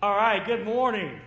All right, good morning.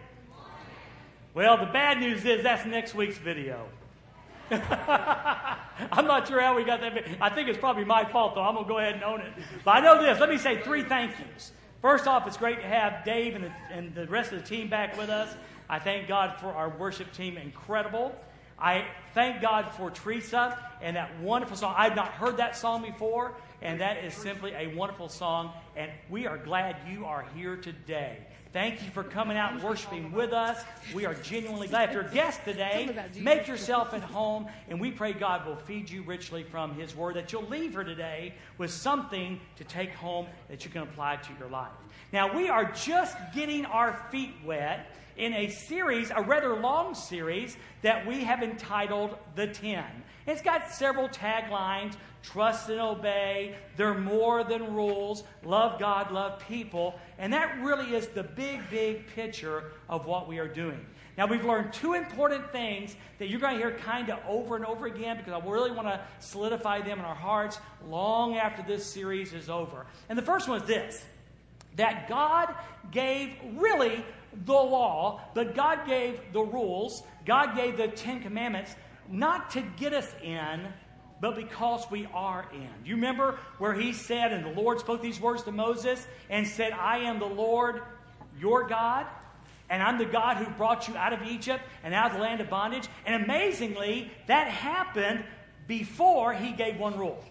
Well, the bad news is that's next week's video. I'm not sure how we got that. I think it's probably my fault, though. I'm going to go ahead and own it. But I know this. Let me say three thank yous. First off, it's great to have Dave and the, and the rest of the team back with us. I thank God for our worship team. Incredible. I thank God for Teresa and that wonderful song. I've not heard that song before, and that is simply a wonderful song. And we are glad you are here today. Thank you for coming out and worshiping with us. We are genuinely glad. If you're a guest today, make yourself at home, and we pray God will feed you richly from His Word, that you'll leave here today with something to take home that you can apply to your life. Now, we are just getting our feet wet in a series, a rather long series, that we have entitled The Ten. It's got several taglines trust and obey, they're more than rules, love God, love people. And that really is the big, big picture of what we are doing. Now, we've learned two important things that you're going to hear kind of over and over again because I really want to solidify them in our hearts long after this series is over. And the first one is this that God gave really the law, but God gave the rules, God gave the Ten Commandments not to get us in, but because we are in. You remember where he said, and the Lord spoke these words to Moses and said, I am the Lord your God, and I'm the God who brought you out of Egypt and out of the land of bondage. And amazingly, that happened before he gave one rule.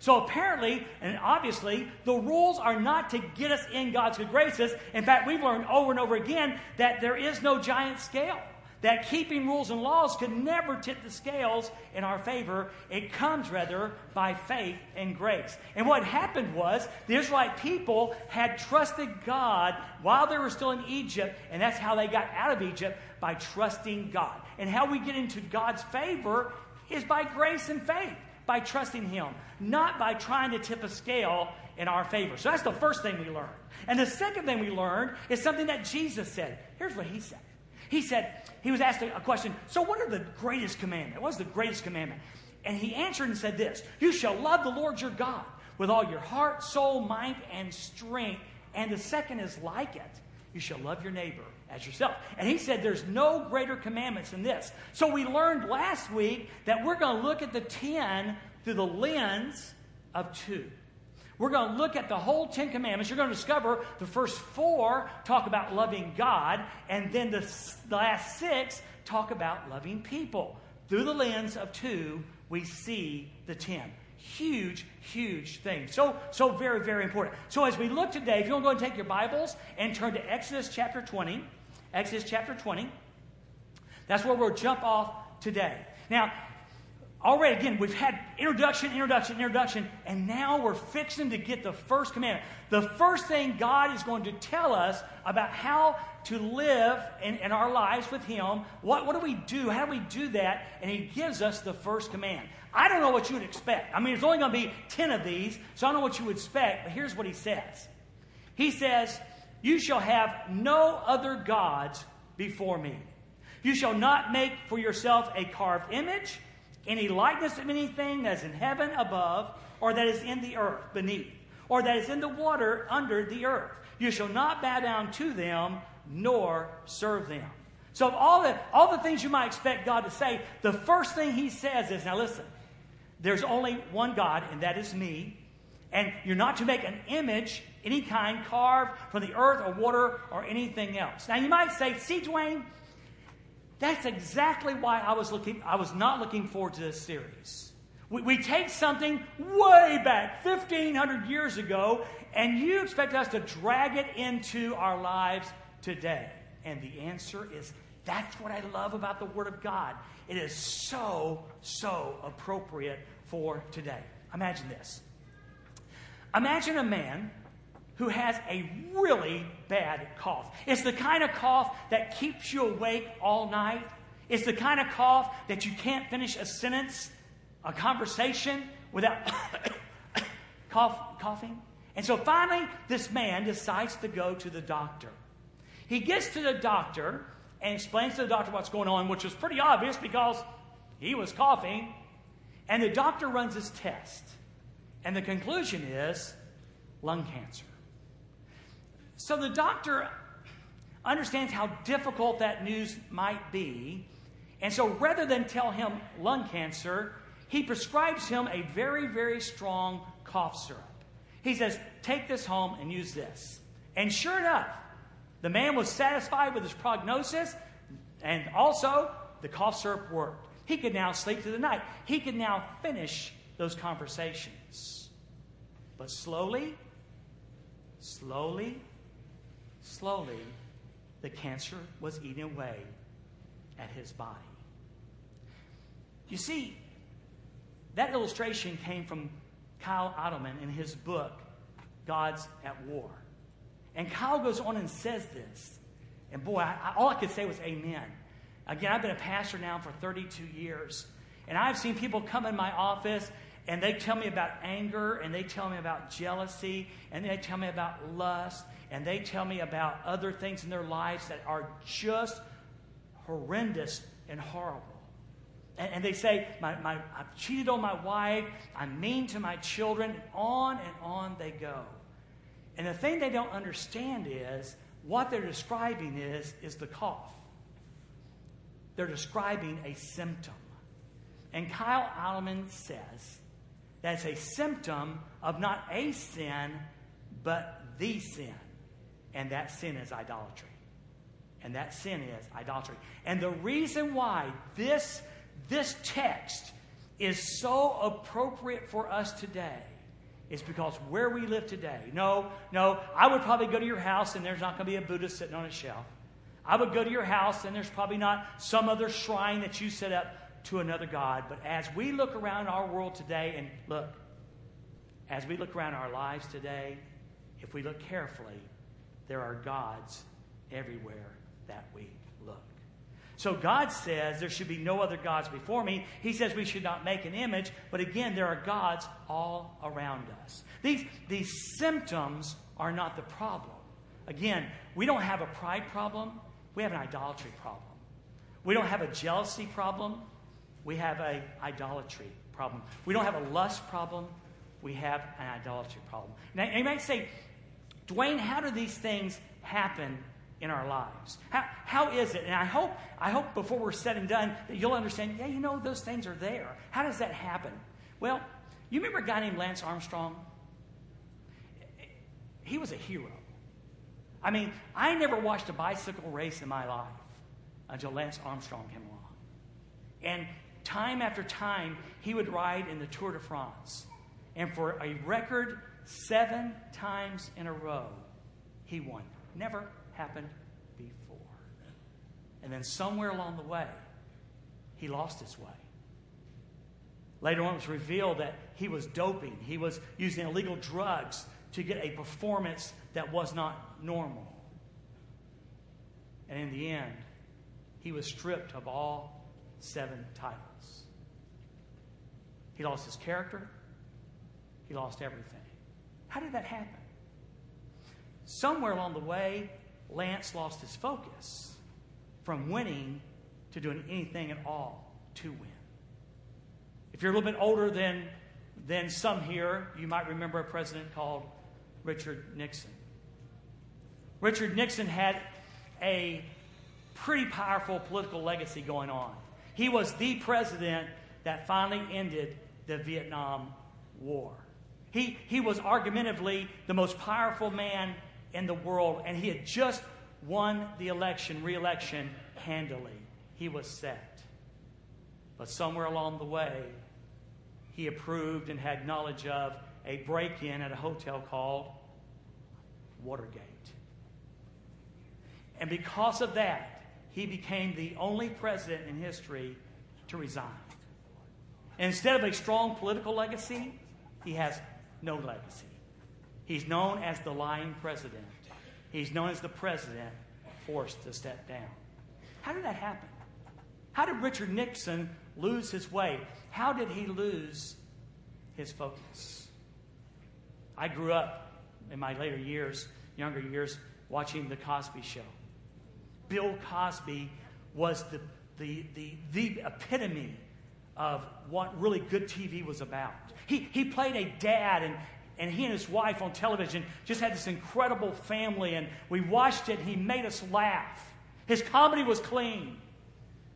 So apparently, and obviously, the rules are not to get us in God's good graces. In fact, we've learned over and over again that there is no giant scale. That keeping rules and laws could never tip the scales in our favor. It comes, rather, by faith and grace. And what happened was the Israelite people had trusted God while they were still in Egypt, and that's how they got out of Egypt by trusting God. And how we get into God's favor is by grace and faith by trusting Him, not by trying to tip a scale in our favor. So that's the first thing we learned. And the second thing we learned is something that Jesus said. Here's what He said He said, He was asked a question, So what are the greatest commandment? What's the greatest commandment? And He answered and said this You shall love the Lord your God with all your heart, soul, mind, and strength. And the second is like it you shall love your neighbor as yourself. And he said there's no greater commandments than this. So we learned last week that we're going to look at the 10 through the lens of two. We're going to look at the whole Ten Commandments. You're going to discover the first four talk about loving God, and then the, last six talk about loving people. Through the lens of two, we see the ten huge, huge thing. So, so very, very important. So as we look today, if you want to go and take your Bibles and turn to Exodus chapter 20, Exodus chapter 20, that's where we'll jump off today. Now, already again, we've had introduction, introduction, introduction, and now we're fixing to get the first commandment. The first thing God is going to tell us about how to live in, in our lives with Him. What, what do we do? How do we do that? And He gives us the first command. I don't know what you would expect. I mean, there's only going to be 10 of these, so I don't know what you would expect, but here's what He says He says, You shall have no other gods before me. You shall not make for yourself a carved image, any likeness of anything that is in heaven above, or that is in the earth beneath, or that is in the water under the earth. You shall not bow down to them, nor serve them. So, all the, all the things you might expect God to say, the first thing He says is now listen, there's only one God, and that is me. And you're not to make an image, any kind, carved from the earth or water or anything else. Now, you might say, see, Dwayne, that's exactly why I was looking, I was not looking forward to this series. We, we take something way back, 1,500 years ago, and you expect us to drag it into our lives today. And the answer is that's what I love about the Word of God. It is so, so appropriate for today. Imagine this. Imagine a man who has a really bad cough. It's the kind of cough that keeps you awake all night. It's the kind of cough that you can't finish a sentence, a conversation without cough, coughing. And so finally, this man decides to go to the doctor. He gets to the doctor and explains to the doctor what's going on, which is pretty obvious because he was coughing. And the doctor runs his test. And the conclusion is lung cancer. So the doctor understands how difficult that news might be. And so rather than tell him lung cancer, he prescribes him a very, very strong cough syrup. He says, Take this home and use this. And sure enough, the man was satisfied with his prognosis, and also the cough syrup worked. He could now sleep through the night. He could now finish those conversations. But slowly, slowly, slowly, the cancer was eating away at his body. You see, that illustration came from Kyle Idleman in his book, God's at War. And Kyle goes on and says this. And boy, I, all I could say was amen. Again, I've been a pastor now for 32 years. And I've seen people come in my office and they tell me about anger and they tell me about jealousy and they tell me about lust and they tell me about other things in their lives that are just horrendous and horrible. And, and they say, my, my, I've cheated on my wife, I'm mean to my children, on and on they go. And the thing they don't understand is what they're describing is, is the cough. They're describing a symptom. And Kyle Idleman says that's a symptom of not a sin, but the sin. And that sin is idolatry. And that sin is idolatry. And the reason why this, this text is so appropriate for us today is because where we live today, no, no, I would probably go to your house and there's not going to be a Buddha sitting on a shelf. I would go to your house and there's probably not some other shrine that you set up to another God. But as we look around our world today, and look, as we look around our lives today, if we look carefully, there are gods everywhere that we look. So God says there should be no other gods before me. He says we should not make an image, but again, there are gods all around us. These, these symptoms are not the problem. Again, we don't have a pride problem, we have an idolatry problem. We don't have a jealousy problem, we have an idolatry problem. We don't have a lust problem, we have an idolatry problem. Now, you might say, Dwayne, how do these things happen in our lives? How, how is it? And I hope, I hope before we're said and done that you'll understand, yeah, you know, those things are there. How does that happen? Well, you remember a guy named Lance Armstrong? He was a hero. I mean, I never watched a bicycle race in my life until Lance Armstrong came along. And time after time, he would ride in the Tour de France. And for a record seven times in a row, he won. Never happened before. And then somewhere along the way, he lost his way. Later on, it was revealed that he was doping, he was using illegal drugs to get a performance that was not normal. And in the end, he was stripped of all seven titles. He lost his character, he lost everything. How did that happen? Somewhere along the way, Lance lost his focus from winning to doing anything at all to win. If you're a little bit older than, than some here, you might remember a president called Richard Nixon. Richard Nixon had a pretty powerful political legacy going on. He was the president that finally ended the Vietnam War. He, he was argumentatively the most powerful man in the world, and he had just won the election, re election, handily. He was set. But somewhere along the way, he approved and had knowledge of a break in at a hotel called Watergate. And because of that, he became the only president in history to resign. And instead of a strong political legacy, he has no legacy. He's known as the lying president. He's known as the president forced to step down. How did that happen? How did Richard Nixon lose his way? How did he lose his focus? I grew up in my later years, younger years, watching The Cosby Show. Bill Cosby was the, the, the, the epitome of what really good TV was about. He, he played a dad, and and he and his wife on television just had this incredible family, and we watched it, he made us laugh. His comedy was clean.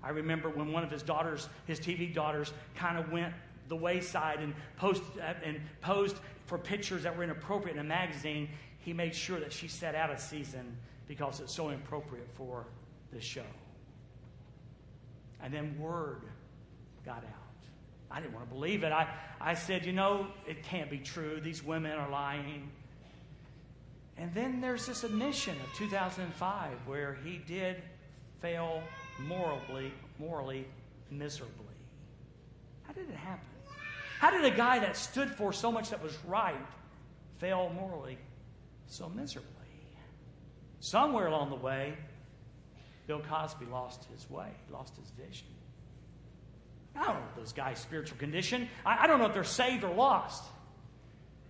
I remember when one of his daughters, his TV daughters, kind of went the wayside and, post, uh, and posed for pictures that were inappropriate in a magazine, he made sure that she sat out a season because it's so inappropriate for the show. And then word got out. I didn't want to believe it. I, I said, you know, it can't be true. These women are lying. And then there's this admission of 2005 where he did fail morally, morally miserably. How did it happen? How did a guy that stood for so much that was right fail morally so miserably? Somewhere along the way, Bill Cosby lost his way, he lost his vision. I don't know those guys' spiritual condition. I, I, don't know if they're saved or lost.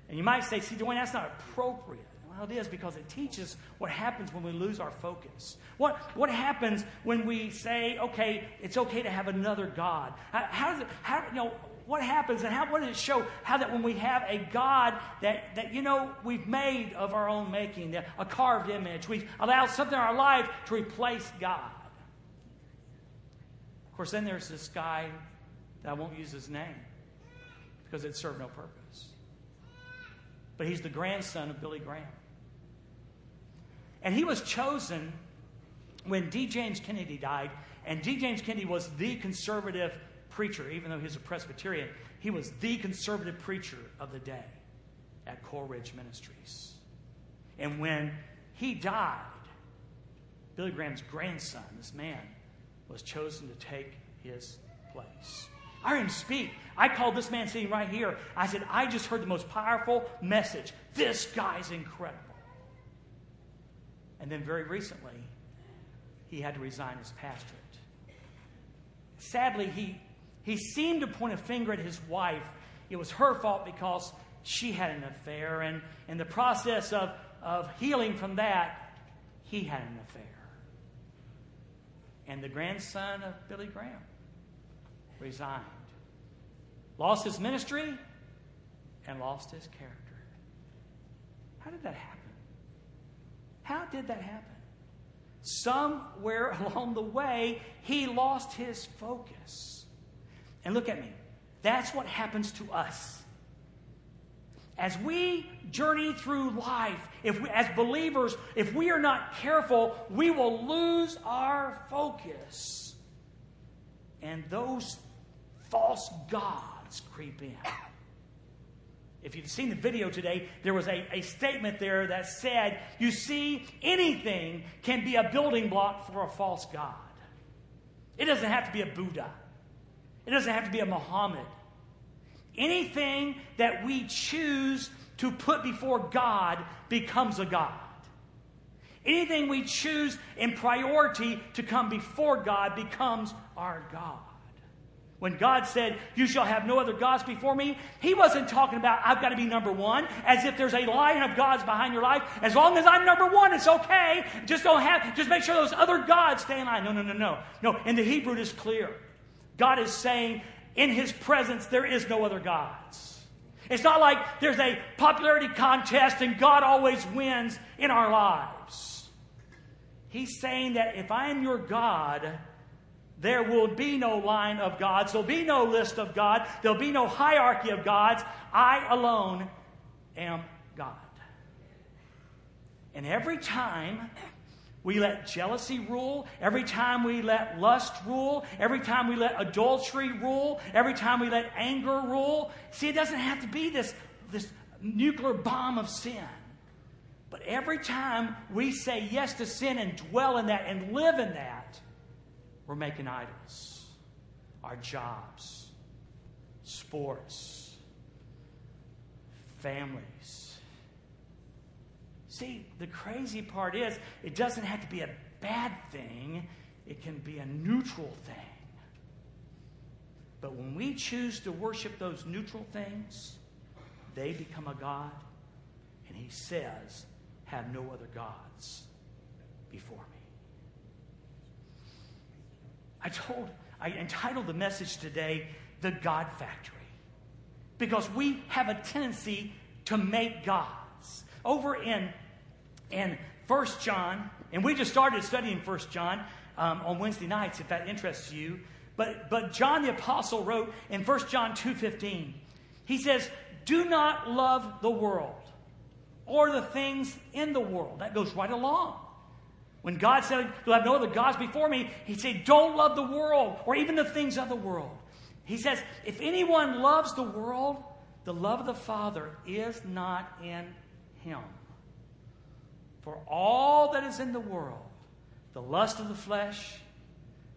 And you might say, see, Dwayne, that's not appropriate. Well, it is because it teaches what happens when we lose our focus. What, what happens when we say, okay, it's okay to have another God? How, how does it, how, you know, what happens and how, what does it show? How that when we have a God that, that you know, we've made of our own making, a carved image, we've allowed something in our life to replace God. Of course, then there's this guy that I won't use his name because it served no purpose. But he's the grandson of Billy Graham. And he was chosen when D. James Kennedy died, and D. James Kennedy was the conservative preacher, even though he was a Presbyterian, he was the conservative preacher of the day at Coral Ridge Ministries. And when he died, Billy Graham's grandson, this man, was chosen to take his place. I heard him speak. I called this man sitting right here. I said, I just heard the most powerful message. This guy's incredible. And then very recently, he had to resign his pastorate. Sadly, he he seemed to point a finger at his wife. It was her fault because she had an affair. And in the process of, of healing from that, he had an affair. And the grandson of Billy Graham resigned, lost his ministry, and lost his character. How did that happen? How did that happen? Somewhere along the way, he lost his focus. And look at me. That's what happens to us. As we journey through life, if we, as believers, if we are not careful, we will lose our focus. And those false gods creep in. If you've seen the video today, there was a, a statement there that said, You see, anything can be a building block for a false God. It doesn't have to be a Buddha. It doesn't have to be a Muhammad. Anything that we choose to put before God becomes a God. Anything we choose in priority to come before God becomes our God. When God said, You shall have no other gods before me, He wasn't talking about, I've got to be number one, as if there's a line of gods behind your life. As long as I'm number one, it's okay. Just don't have, just make sure those other gods stay in line. No, no, no, no. No, in the Hebrew, it is clear. God is saying, in his presence, there is no other gods. It's not like there's a popularity contest and God always wins in our lives. He's saying that if I am your God, there will be no line of gods. There'll be no list of God. There'll be no hierarchy of gods. I alone am God. And every time we let jealousy rule. Every time we let lust rule. Every time we let adultery rule. Every time we let anger rule. See, it doesn't have to be this, this nuclear bomb of sin. But every time we say yes to sin and dwell in that and live in that, we're making idols. Our jobs, sports, families, See, the crazy part is it doesn't have to be a bad thing, it can be a neutral thing. But when we choose to worship those neutral things, they become a God. And he says, Have no other gods before me. I told, I entitled the message today, The God Factory. Because we have a tendency to make gods. Over in, in 1 John, and we just started studying 1 John um, on Wednesday nights, if that interests you. But, but John the Apostle wrote in 1 John 2.15, he says, do not love the world or the things in the world. That goes right along. When God said, You'll have no other gods before me, He said, Don't love the world or even the things of the world. He says, If anyone loves the world, the love of the Father is not in him. For all that is in the world, the lust of the flesh,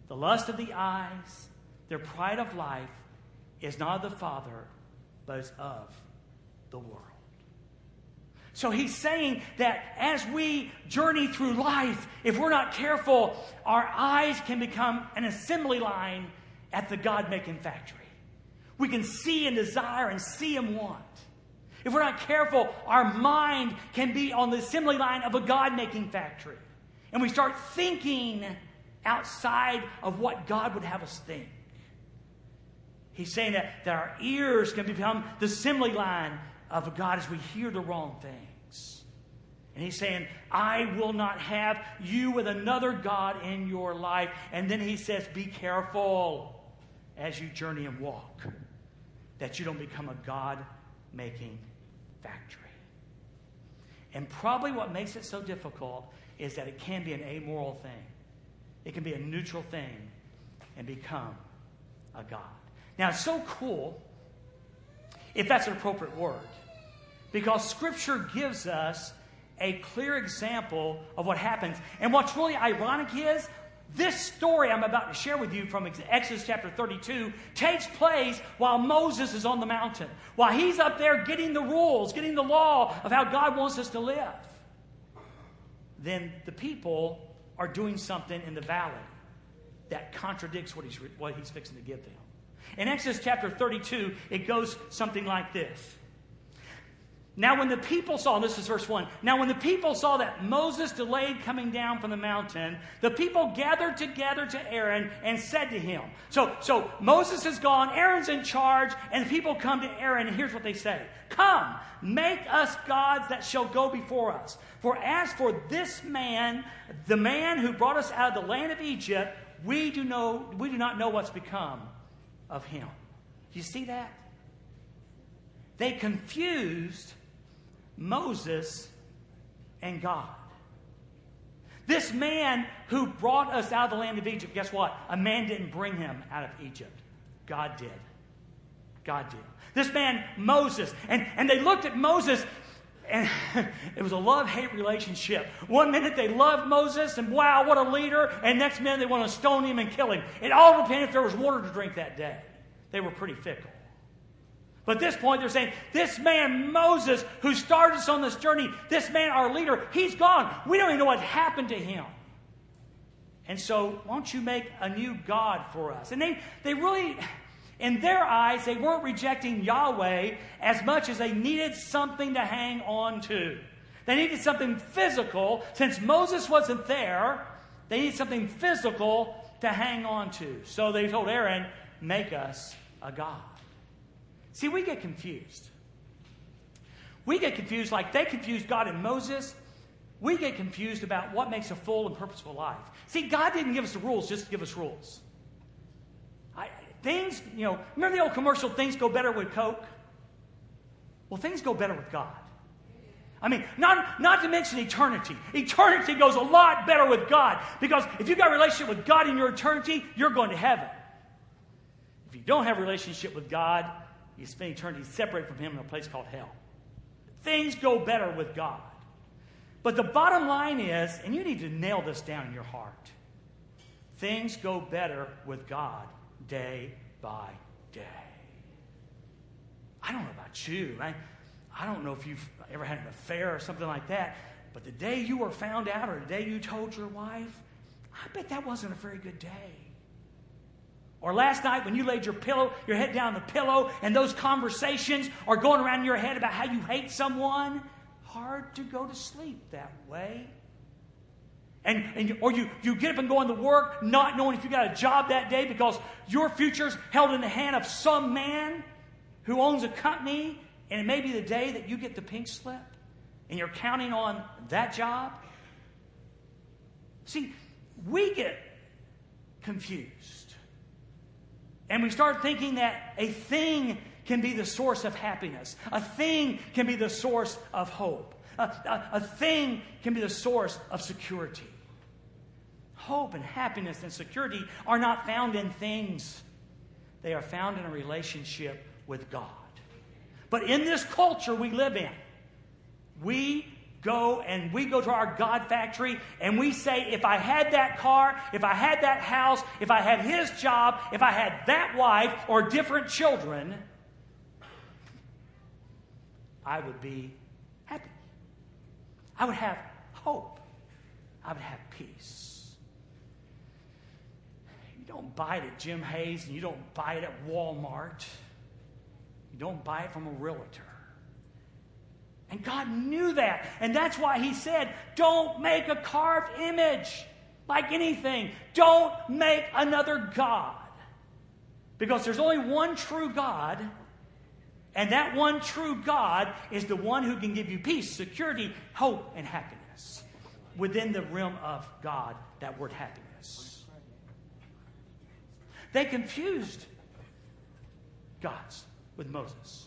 the lust of the eyes, their pride of life, is not of the Father, but is of the world. So he's saying that as we journey through life, if we're not careful, our eyes can become an assembly line at the God making factory. We can see and desire and see and want. If we're not careful, our mind can be on the assembly line of a God making factory. And we start thinking outside of what God would have us think. He's saying that, that our ears can become the assembly line of God as we hear the wrong things. And he's saying, I will not have you with another God in your life. And then he says, Be careful as you journey and walk, that you don't become a God making factory. And probably what makes it so difficult is that it can be an amoral thing, it can be a neutral thing and become a God. Now, it's so cool if that's an appropriate word. Because Scripture gives us a clear example of what happens. And what's really ironic is this story I'm about to share with you from Exodus chapter 32 takes place while Moses is on the mountain, while he's up there getting the rules, getting the law of how God wants us to live. Then the people are doing something in the valley that contradicts what he's, what he's fixing to give them. In Exodus chapter 32, it goes something like this. Now, when the people saw, this is verse 1. Now, when the people saw that Moses delayed coming down from the mountain, the people gathered together to Aaron and said to him, So, so Moses is gone, Aaron's in charge, and the people come to Aaron, and here's what they say Come, make us gods that shall go before us. For as for this man, the man who brought us out of the land of Egypt, we do, know, we do not know what's become of him. You see that? They confused Moses and God. This man who brought us out of the land of Egypt, guess what? A man didn't bring him out of Egypt. God did. God did. This man, Moses, and, and they looked at Moses and it was a love hate relationship. One minute they loved Moses and wow, what a leader, and next minute they want to stone him and kill him. It all depended if there was water to drink that day. They were pretty fickle. But at this point, they're saying, This man, Moses, who started us on this journey, this man, our leader, he's gone. We don't even know what happened to him. And so, won't you make a new God for us? And they, they really, in their eyes, they weren't rejecting Yahweh as much as they needed something to hang on to. They needed something physical. Since Moses wasn't there, they needed something physical to hang on to. So they told Aaron, Make us a God. See, we get confused. We get confused like they confused God and Moses. We get confused about what makes a full and purposeful life. See, God didn't give us the rules just to give us rules. I, things, you know, remember the old commercial, things go better with Coke? Well, things go better with God. I mean, not, not to mention eternity. Eternity goes a lot better with God because if you've got a relationship with God in your eternity, you're going to heaven. If you don't have a relationship with God, you spend eternity separated from Him in a place called hell. Things go better with God. But the bottom line is, and you need to nail this down in your heart things go better with God day by day. I don't know about you. I, I don't know if you've ever had an affair or something like that, but the day you were found out or the day you told your wife, I bet that wasn't a very good day. Or last night when you laid your pillow, your head down the pillow, and those conversations are going around in your head about how you hate someone, hard to go to sleep that way. And, and or you, you get up and go into work not knowing if you got a job that day because your future's held in the hand of some man who owns a company And it may be the day that you get the pink slip and you're counting on that job. See, we get confused. And we start thinking that a thing can be the source of happiness, a thing can be the source of hope, a, a, a thing can be the source of security. Hope and happiness and security are not found in things, they are found in a relationship with God. But in this culture we live in, we go and we go to our God factory and we say, if I had that car, if I had that house, if I had his job, if I had that wife or different children, I would be happy. I would have hope. I would have peace. You don't buy it at Jim Hayes and you don't buy it at Walmart. You don't buy it from a realtor. And God knew that. And that's why He said, don't make a carved image like anything. Don't make another God. Because there's only one true God. And that one true God is the one who can give you peace, security, hope, and happiness within the realm of God, that word happiness. They confused gods with Moses.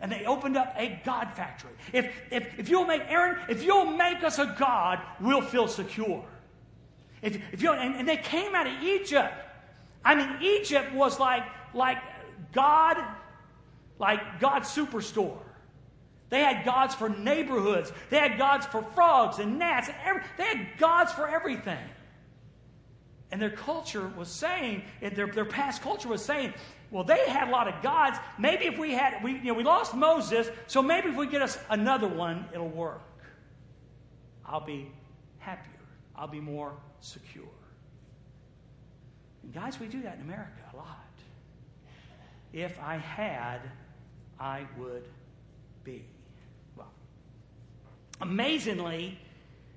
And they opened up a God factory. If, if, if you'll make, Aaron, if you'll make us a God, we'll feel secure. If, if you and, and they came out of Egypt. I mean, Egypt was like, like God, like God's superstore. They had gods for neighborhoods. They had gods for frogs and gnats. And every, they had gods for everything. And their culture was saying, their, their past culture was saying, well, they had a lot of gods. Maybe if we had, we, you know, we lost Moses, so maybe if we get us another one, it'll work. I'll be happier. I'll be more secure. And guys, we do that in America a lot. If I had, I would be. Well, amazingly,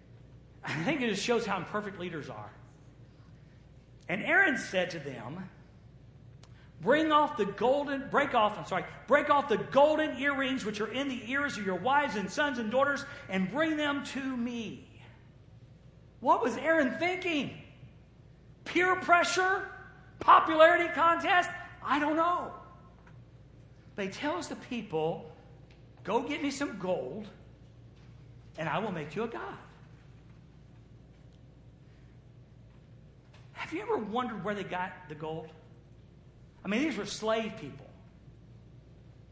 I think it just shows how imperfect leaders are. And Aaron said to them, Bring off the golden, break off, I'm sorry, break off the golden earrings which are in the ears of your wives and sons and daughters and bring them to me. What was Aaron thinking? Peer pressure? Popularity contest? I don't know. But he tells the people, go get me some gold and I will make you a God. Have you ever wondered where they got the gold? I mean, these were slave people.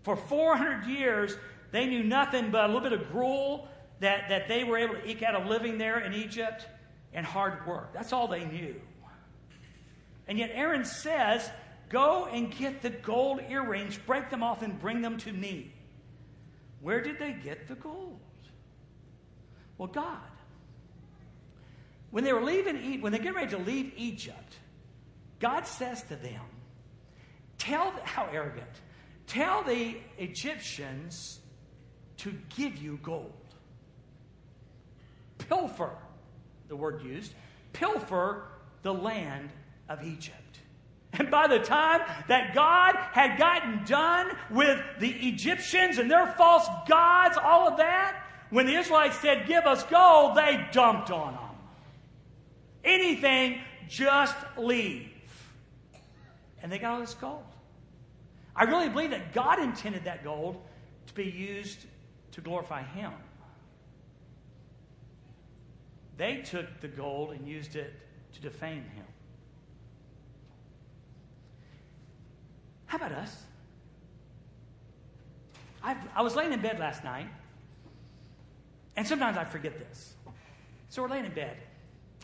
For 400 years, they knew nothing but a little bit of gruel that, that they were able to eke out a living there in Egypt and hard work. That's all they knew. And yet, Aaron says, Go and get the gold earrings, break them off, and bring them to me. Where did they get the gold? Well, God. When they were leaving, Egypt, when they get ready to leave Egypt, God says to them, Tell, how arrogant. Tell the Egyptians to give you gold. Pilfer, the word used, pilfer the land of Egypt. And by the time that God had gotten done with the Egyptians and their false gods, all of that, when the Israelites said, Give us gold, they dumped on them. Anything, just leave. And they got all this gold. I really believe that God intended that gold to be used to glorify Him. They took the gold and used it to defame Him. How about us? I've, i was laying in bed last night, and sometimes I forget this. So we're laying in bed.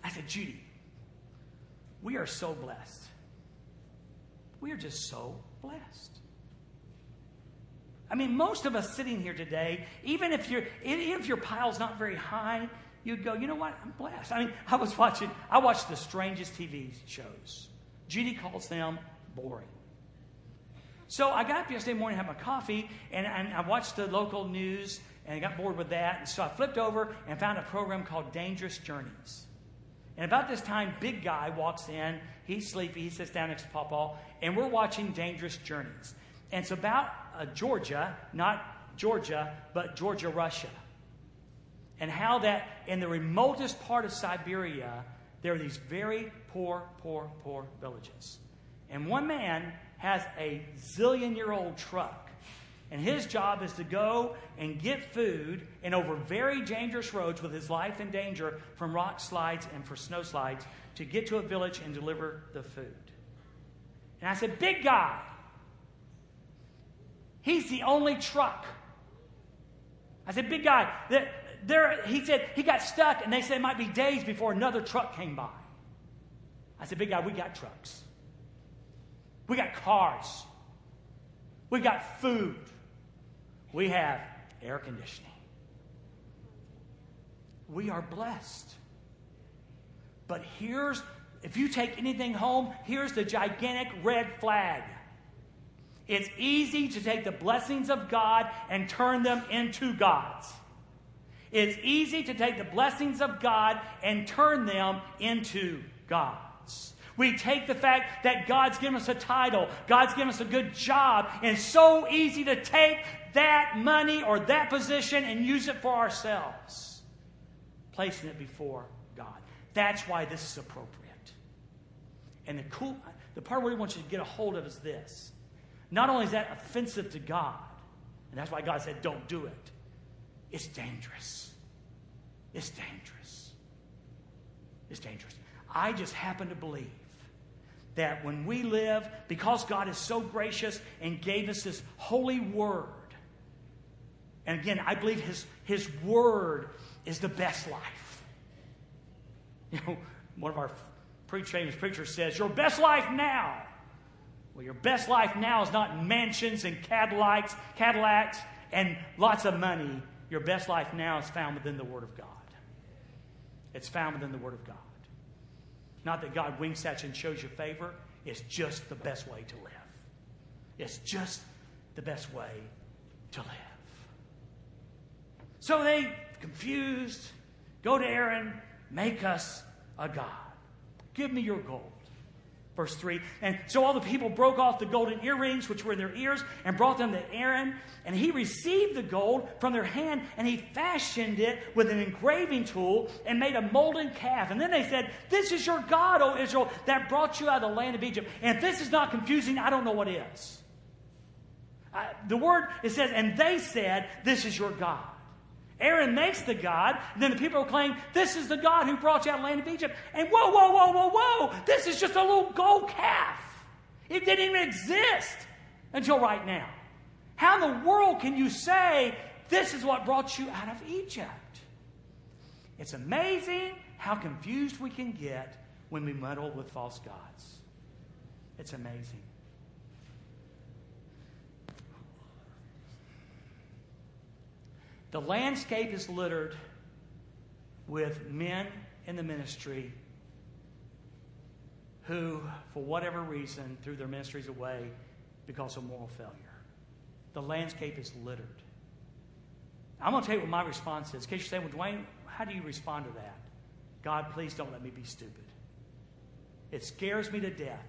I said, Judy, we are so blessed. We are just so blessed. I mean, most of us sitting here today, even if, you if your pile's not very high, you'd go, you know what? I'm blessed. I mean, I was watching, I watched the strangest TV shows. Judy calls them boring. So I got up yesterday morning, had my coffee, and, and I watched the local news, and I got bored with that. And so I flipped over and found a program called Dangerous Journeys. And about this time, big guy walks in. He's sleepy. He sits down next to Papa, and we're watching Dangerous Journeys. And it's about uh, Georgia, not Georgia, but Georgia, Russia. And how that in the remotest part of Siberia, there are these very poor, poor, poor villages. And one man has a zillion year old truck. And his job is to go and get food and over very dangerous roads with his life in danger from rock slides and for snow slides to get to a village and deliver the food. And I said, Big guy, he's the only truck. I said, Big guy, there, he said he got stuck and they said it might be days before another truck came by. I said, Big guy, we got trucks. We got cars. We got food. We have air conditioning. We are blessed. But here's, if you take anything home, here's the gigantic red flag. It's easy to take the blessings of God and turn them into God's. It's easy to take the blessings of God and turn them into God's. We take the fact that God's given us a title, God's given us a good job, and so easy to take that money or that position and use it for ourselves, placing it before God. That's why this is appropriate. And the cool, the part where we want you to get a hold of is this. Not only is that offensive to God, and that's why God said, don't do it, it's dangerous. It's dangerous. It's dangerous. I just happen to believe that when we live, because God is so gracious and gave us this holy word, and again, I believe his, his word is the best life. You know, one of our preach, famous preachers says, Your best life now. Well, your best life now is not mansions and Cadillacs, Cadillacs and lots of money. Your best life now is found within the Word of God. It's found within the Word of God. Not that God winks at you and shows you favor. It's just the best way to live. It's just the best way to live. So they, confused, go to Aaron, make us a God. Give me your gold. Verse 3. And so all the people broke off the golden earrings which were in their ears and brought them to Aaron. And he received the gold from their hand and he fashioned it with an engraving tool and made a molten calf. And then they said, This is your God, O Israel, that brought you out of the land of Egypt. And if this is not confusing, I don't know what is. Uh, the word, it says, And they said, This is your God. Aaron makes the God, and then the people proclaim, This is the God who brought you out of the land of Egypt. And whoa, whoa, whoa, whoa, whoa, this is just a little gold calf. It didn't even exist until right now. How in the world can you say, This is what brought you out of Egypt? It's amazing how confused we can get when we muddle with false gods. It's amazing. The landscape is littered with men in the ministry who, for whatever reason, threw their ministries away because of moral failure. The landscape is littered. I'm going to tell you what my response is. In case you're saying, well, Dwayne, how do you respond to that? God, please don't let me be stupid. It scares me to death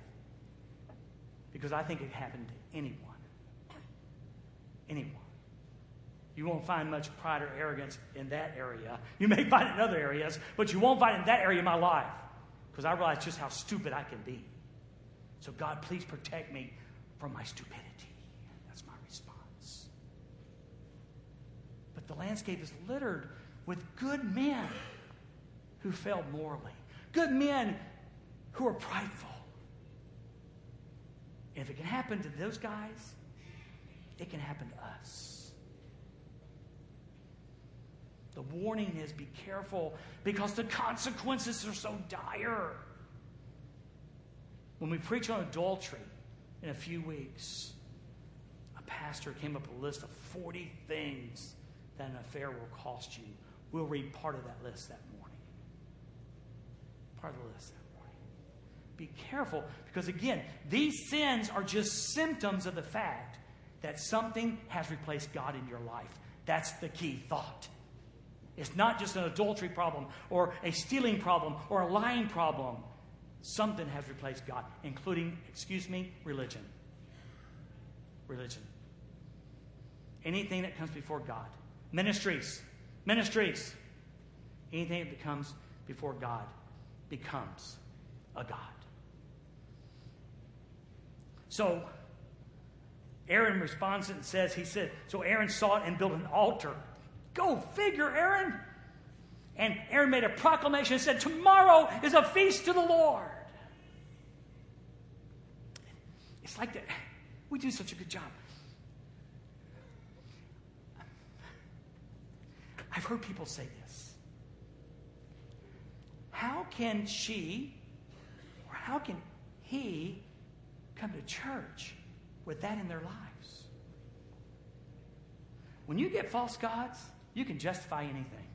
because I think it happened to anyone. Anyone. You won't find much pride or arrogance in that area. You may find it in other areas, but you won't find it in that area of my life because I realize just how stupid I can be. So, God, please protect me from my stupidity. That's my response. But the landscape is littered with good men who failed morally, good men who are prideful. And if it can happen to those guys, it can happen to us. The warning is be careful because the consequences are so dire. When we preach on adultery in a few weeks, a pastor came up with a list of 40 things that an affair will cost you. We'll read part of that list that morning. Part of the list that morning. Be careful because, again, these sins are just symptoms of the fact that something has replaced God in your life. That's the key thought. It's not just an adultery problem or a stealing problem or a lying problem. Something has replaced God, including, excuse me, religion. Religion. anything that comes before God. Ministries, ministries, anything that comes before God becomes a God. So Aaron responds and says, he said, so Aaron sought and built an altar. Go figure, Aaron. And Aaron made a proclamation and said, Tomorrow is a feast to the Lord. It's like that. We do such a good job. I've heard people say this. How can she or how can he come to church with that in their lives? When you get false gods, you can justify anything.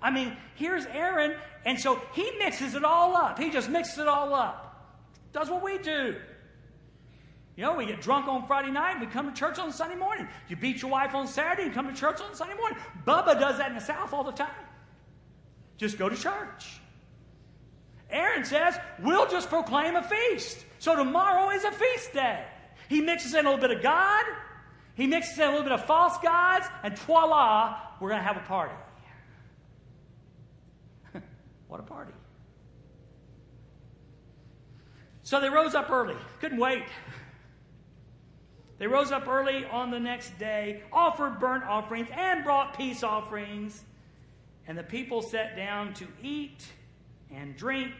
I mean, here's Aaron, and so he mixes it all up. He just mixes it all up. Does what we do. You know, we get drunk on Friday night we come to church on Sunday morning. You beat your wife on Saturday and come to church on Sunday morning. Bubba does that in the South all the time. Just go to church. Aaron says, we'll just proclaim a feast. So tomorrow is a feast day. He mixes in a little bit of God, he mixes in a little bit of false gods, and voila, we're going to have a party. what a party. So they rose up early. Couldn't wait. They rose up early on the next day, offered burnt offerings, and brought peace offerings. And the people sat down to eat and drink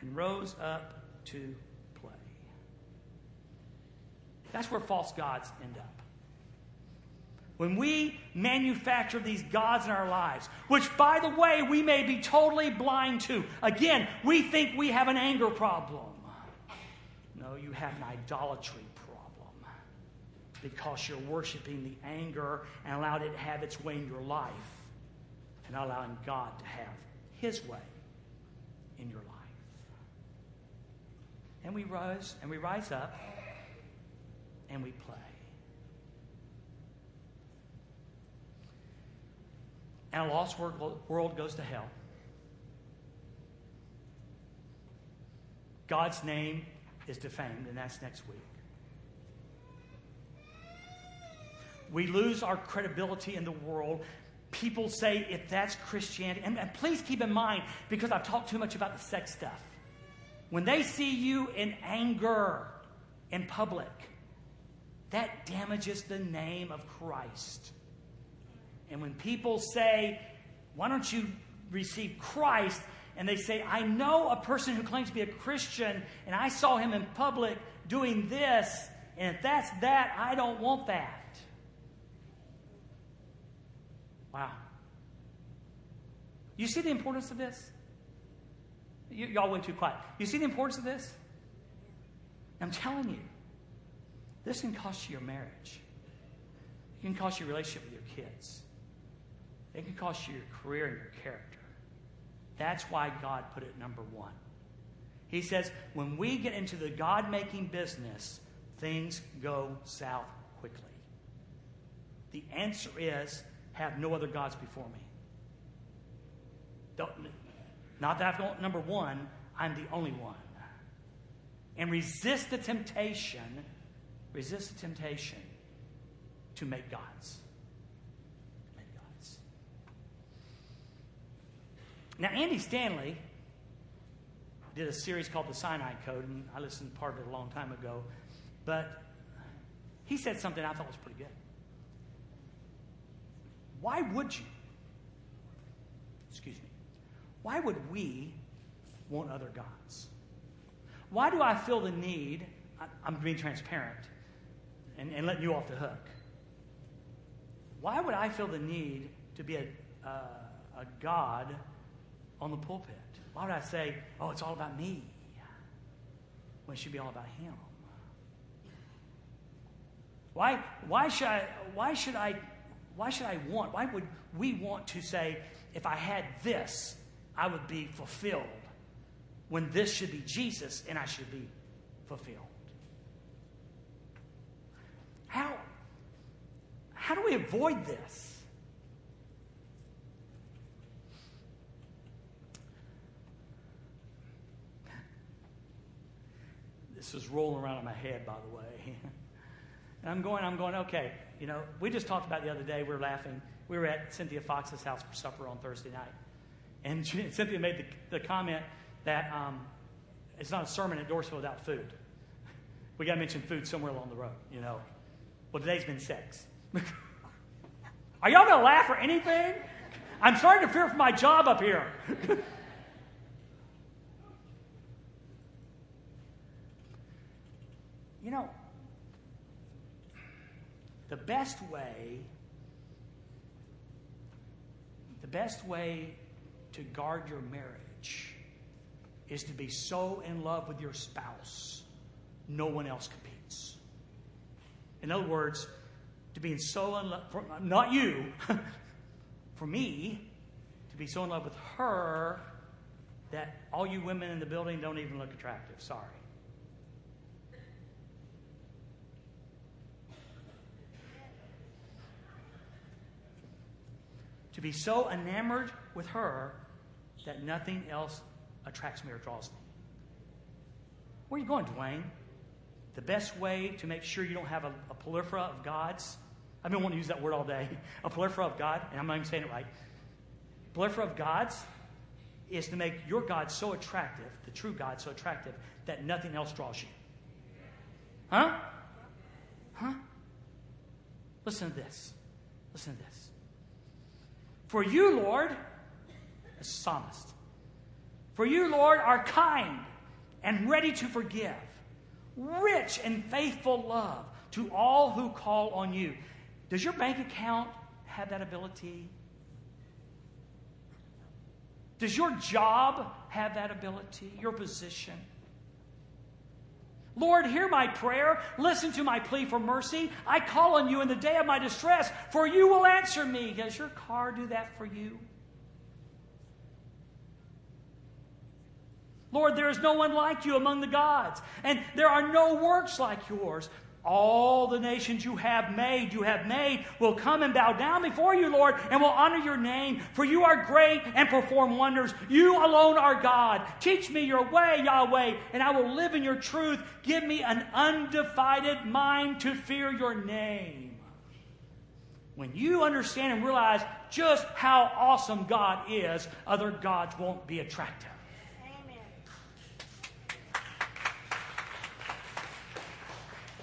and rose up to. That's where false gods end up. When we manufacture these gods in our lives, which, by the way, we may be totally blind to. Again, we think we have an anger problem. No, you have an idolatry problem because you're worshiping the anger and allowed it to have its way in your life and not allowing God to have his way in your life. And we rise and we rise up and we play. And a lost world goes to hell. God's name is defamed, and that's next week. We lose our credibility in the world. People say if that's Christianity, and, and please keep in mind, because I've talked too much about the sex stuff. When they see you in anger in public, that damages the name of Christ. And when people say, Why don't you receive Christ? And they say, I know a person who claims to be a Christian, and I saw him in public doing this, and if that's that, I don't want that. Wow. You see the importance of this? You, y'all went too quiet. You see the importance of this? I'm telling you, this can cost you your marriage. It can cost you your relationship with your kids. It can cost you your career and your character. That's why God put it number one. He says, when we get into the God making business, things go south quickly. The answer is have no other gods before me. Don't, not that I'm number one, I'm the only one. And resist the temptation, resist the temptation to make gods. Make gods. Now, Andy Stanley did a series called The Sinai Code, and I listened to part of it a long time ago. But he said something I thought was pretty good. Why would you? Excuse me. Why would we want other gods? Why do I feel the need? I'm being transparent and, and letting you off the hook. Why would I feel the need to be a, uh, a God on the pulpit? Why would I say, oh, it's all about me? When it should be all about Him. Why, why, should I, why should I why should I want, why would we want to say, if I had this, I would be fulfilled, when this should be Jesus and I should be fulfilled? How, how do we avoid this? This is rolling around in my head, by the way. And I'm going, I'm going, okay, you know, we just talked about the other day, we were laughing. We were at Cynthia Fox's house for supper on Thursday night. And Cynthia made the, the comment that um, it's not a sermon at Dorrisville without food. We got to mention food somewhere along the road, you know. Well, today's been sex. Are y'all going to laugh or anything? I'm starting to fear for my job up here. you know, the best way, the best way to guard your marriage is to be so in love with your spouse, no one else competes. In other words, to be so in love, for, not you, for me, to be so in love with her that all you women in the building don't even look attractive. Sorry. To be so enamored with her that nothing else attracts me or draws me. Where are you going, Dwayne? The best way to make sure you don't have a, a prolifera of gods. I've been wanting to use that word all day. A prolifera of God, and I'm not even saying it right. Prolifera of gods is to make your God so attractive, the true God so attractive, that nothing else draws you. Huh? Huh? Listen to this. Listen to this. For you, Lord, a psalmist, for you, Lord, are kind and ready to forgive, rich in faithful love to all who call on you. Does your bank account have that ability? Does your job have that ability? Your position? Lord, hear my prayer. Listen to my plea for mercy. I call on you in the day of my distress, for you will answer me. Does your car do that for you? Lord, there is no one like you among the gods, and there are no works like yours. All the nations you have made, you have made, will come and bow down before you, Lord, and will honor your name. For you are great and perform wonders. You alone are God. Teach me your way, Yahweh, and I will live in your truth. Give me an undivided mind to fear your name. When you understand and realize just how awesome God is, other gods won't be attractive.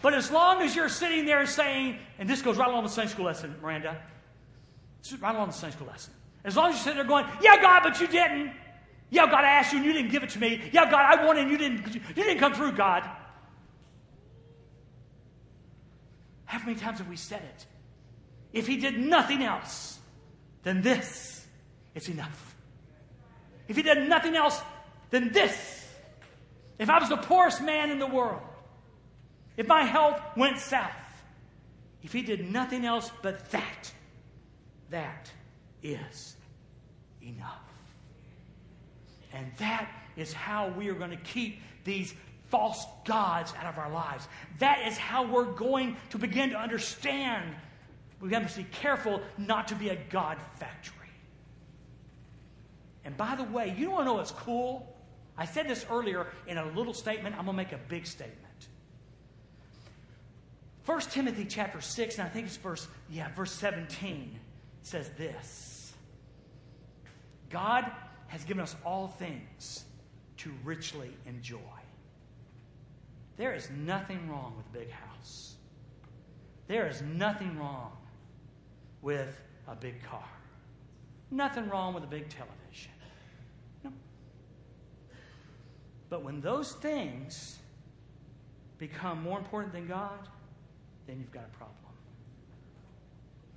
But as long as you're sitting there saying, and this goes right along the Sunday school lesson, Miranda, right along the Sunday school lesson. As long as you're sitting there going, yeah, God, but you didn't. Yeah, God, I asked you and you didn't give it to me. Yeah, God, I wanted and you didn't, you didn't come through, God. How many times have we said it? If he did nothing else than this, it's enough. If he did nothing else than this, if I was the poorest man in the world, if my health went south, if he did nothing else but that, that is enough. And that is how we are going to keep these false gods out of our lives. That is how we're going to begin to understand. We have to be careful not to be a God factory. And by the way, you don't want to know what's cool? I said this earlier in a little statement. I'm going to make a big statement. 1 Timothy chapter 6, and I think it's verse, yeah, verse 17 says this. God has given us all things to richly enjoy. There is nothing wrong with a big house. There is nothing wrong with a big car. Nothing wrong with a big television. No. But when those things become more important than God, then you've got a problem.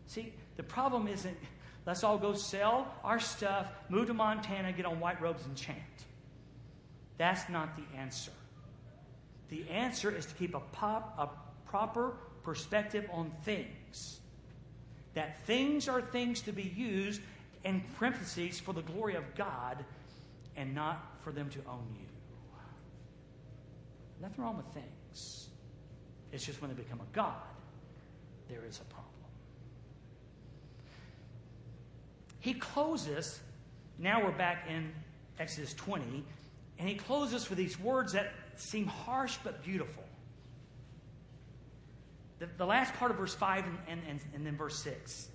See, the problem isn't let's all go sell our stuff, move to Montana, get on white robes and chant. That's not the answer. The answer is to keep a, pop, a proper perspective on things. That things are things to be used in parentheses for the glory of God and not for them to own you. Nothing wrong with things. It's just when they become a God, there is a problem. He closes, now we're back in Exodus 20, and he closes with these words that seem harsh but beautiful. the, the last part of verse 5 and, and, and, and then verse 6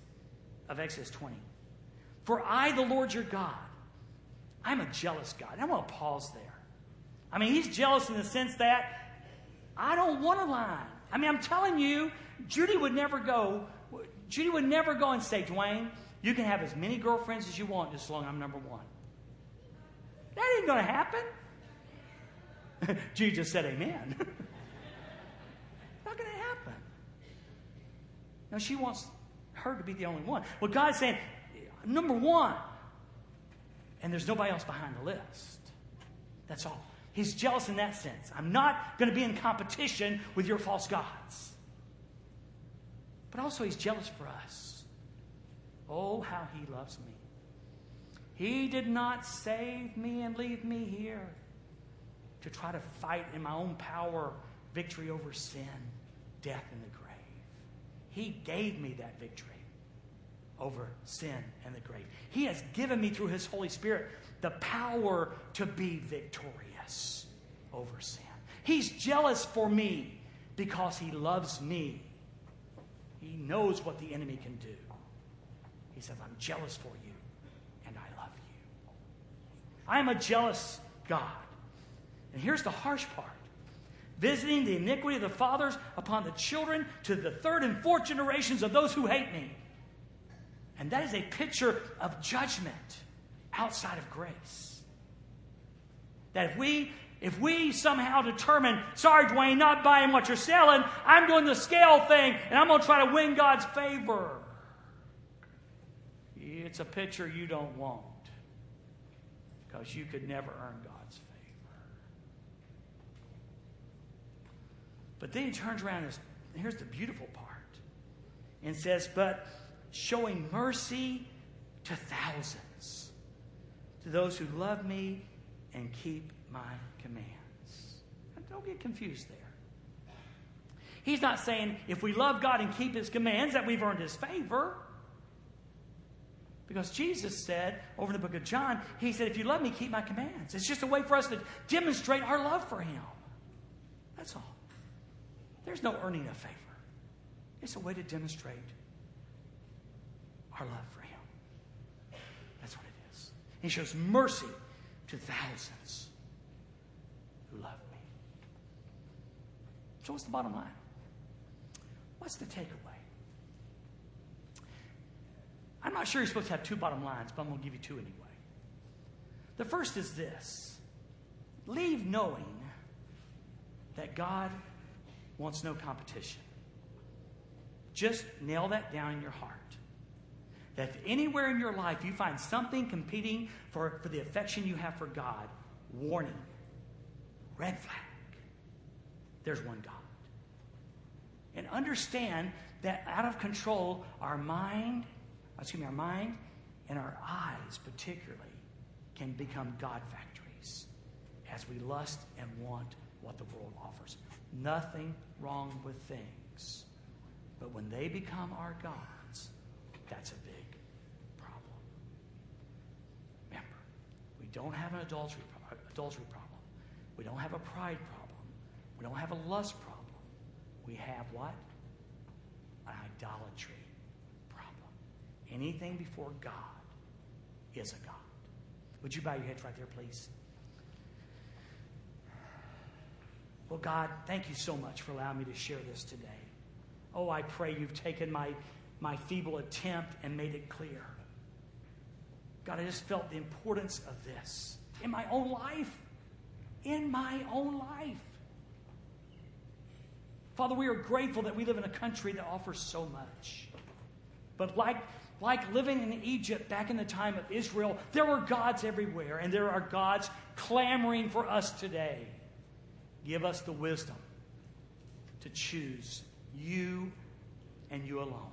of Exodus 20. For I, the Lord your God, I'm a jealous God. I want to pause there. I mean, he's jealous in the sense that I don't want a line. I mean, I'm telling you, Judy would never go. Judy would never go and say, Dwayne, you can have as many girlfriends as you want as long as I'm number one. That ain't going to happen. Judy just said amen. Not going to happen. No, she wants her to be the only one. Well, God's saying, number one, and there's nobody else behind the list. That's all. He's jealous in that sense. I'm not going to be in competition with your false gods. But also, he's jealous for us. Oh, how he loves me. He did not save me and leave me here to try to fight in my own power victory over sin, death, and the grave. He gave me that victory over sin and the grave. He has given me through His Holy Spirit the power to be victorious over sin. He's jealous for me because he loves me. He knows what the enemy can do. He says, I'm jealous for you, and I love you. I am a jealous God. And here's the harsh part visiting the iniquity of the fathers upon the children to the third and fourth generations of those who hate me. And that is a picture of judgment outside of grace. That if we if we somehow determine, sorry, Dwayne, not buying what you're selling, I'm doing the scale thing and I'm going to try to win God's favor. It's a picture you don't want because you could never earn God's favor. But then he turns around and here's the beautiful part and says, But showing mercy to thousands, to those who love me and keep my commands. Don't get confused there. He's not saying if we love God and keep his commands that we've earned his favor. Because Jesus said over in the book of John, he said, If you love me, keep my commands. It's just a way for us to demonstrate our love for him. That's all. There's no earning a favor, it's a way to demonstrate our love for him. That's what it is. He shows mercy to thousands who love me. So, what's the bottom line? What's the takeaway? I'm not sure you're supposed to have two bottom lines, but I'm going to give you two anyway. The first is this leave knowing that God wants no competition. Just nail that down in your heart if anywhere in your life you find something competing for, for the affection you have for God, warning, red flag. There's one God. And understand that out of control, our mind, excuse me, our mind and our eyes particularly can become God factories as we lust and want what the world offers. Nothing wrong with things. But when they become our gods, that's a big We don't have an adultery, adultery problem. We don't have a pride problem. We don't have a lust problem. We have what? An idolatry problem. Anything before God is a God. Would you bow your heads right there, please? Well, God, thank you so much for allowing me to share this today. Oh, I pray you've taken my, my feeble attempt and made it clear. God, I just felt the importance of this in my own life. In my own life. Father, we are grateful that we live in a country that offers so much. But like, like living in Egypt back in the time of Israel, there were gods everywhere, and there are gods clamoring for us today. Give us the wisdom to choose you and you alone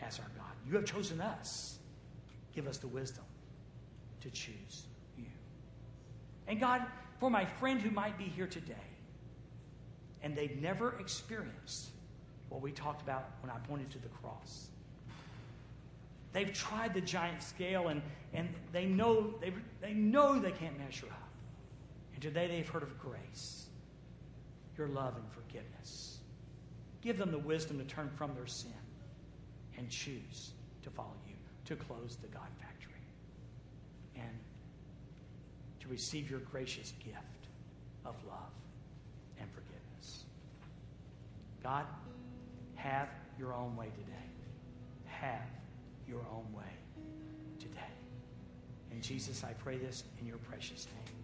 as our God. You have chosen us. Give us the wisdom to choose you. And God, for my friend who might be here today, and they've never experienced what we talked about when I pointed to the cross. They've tried the giant scale and, and they, know, they, they know they can't measure up. And today they've heard of grace, your love and forgiveness. Give them the wisdom to turn from their sin and choose to follow you, to close the God factory, and to receive your gracious gift of love and forgiveness. God, have your own way today. Have your own way today. In Jesus, I pray this in your precious name.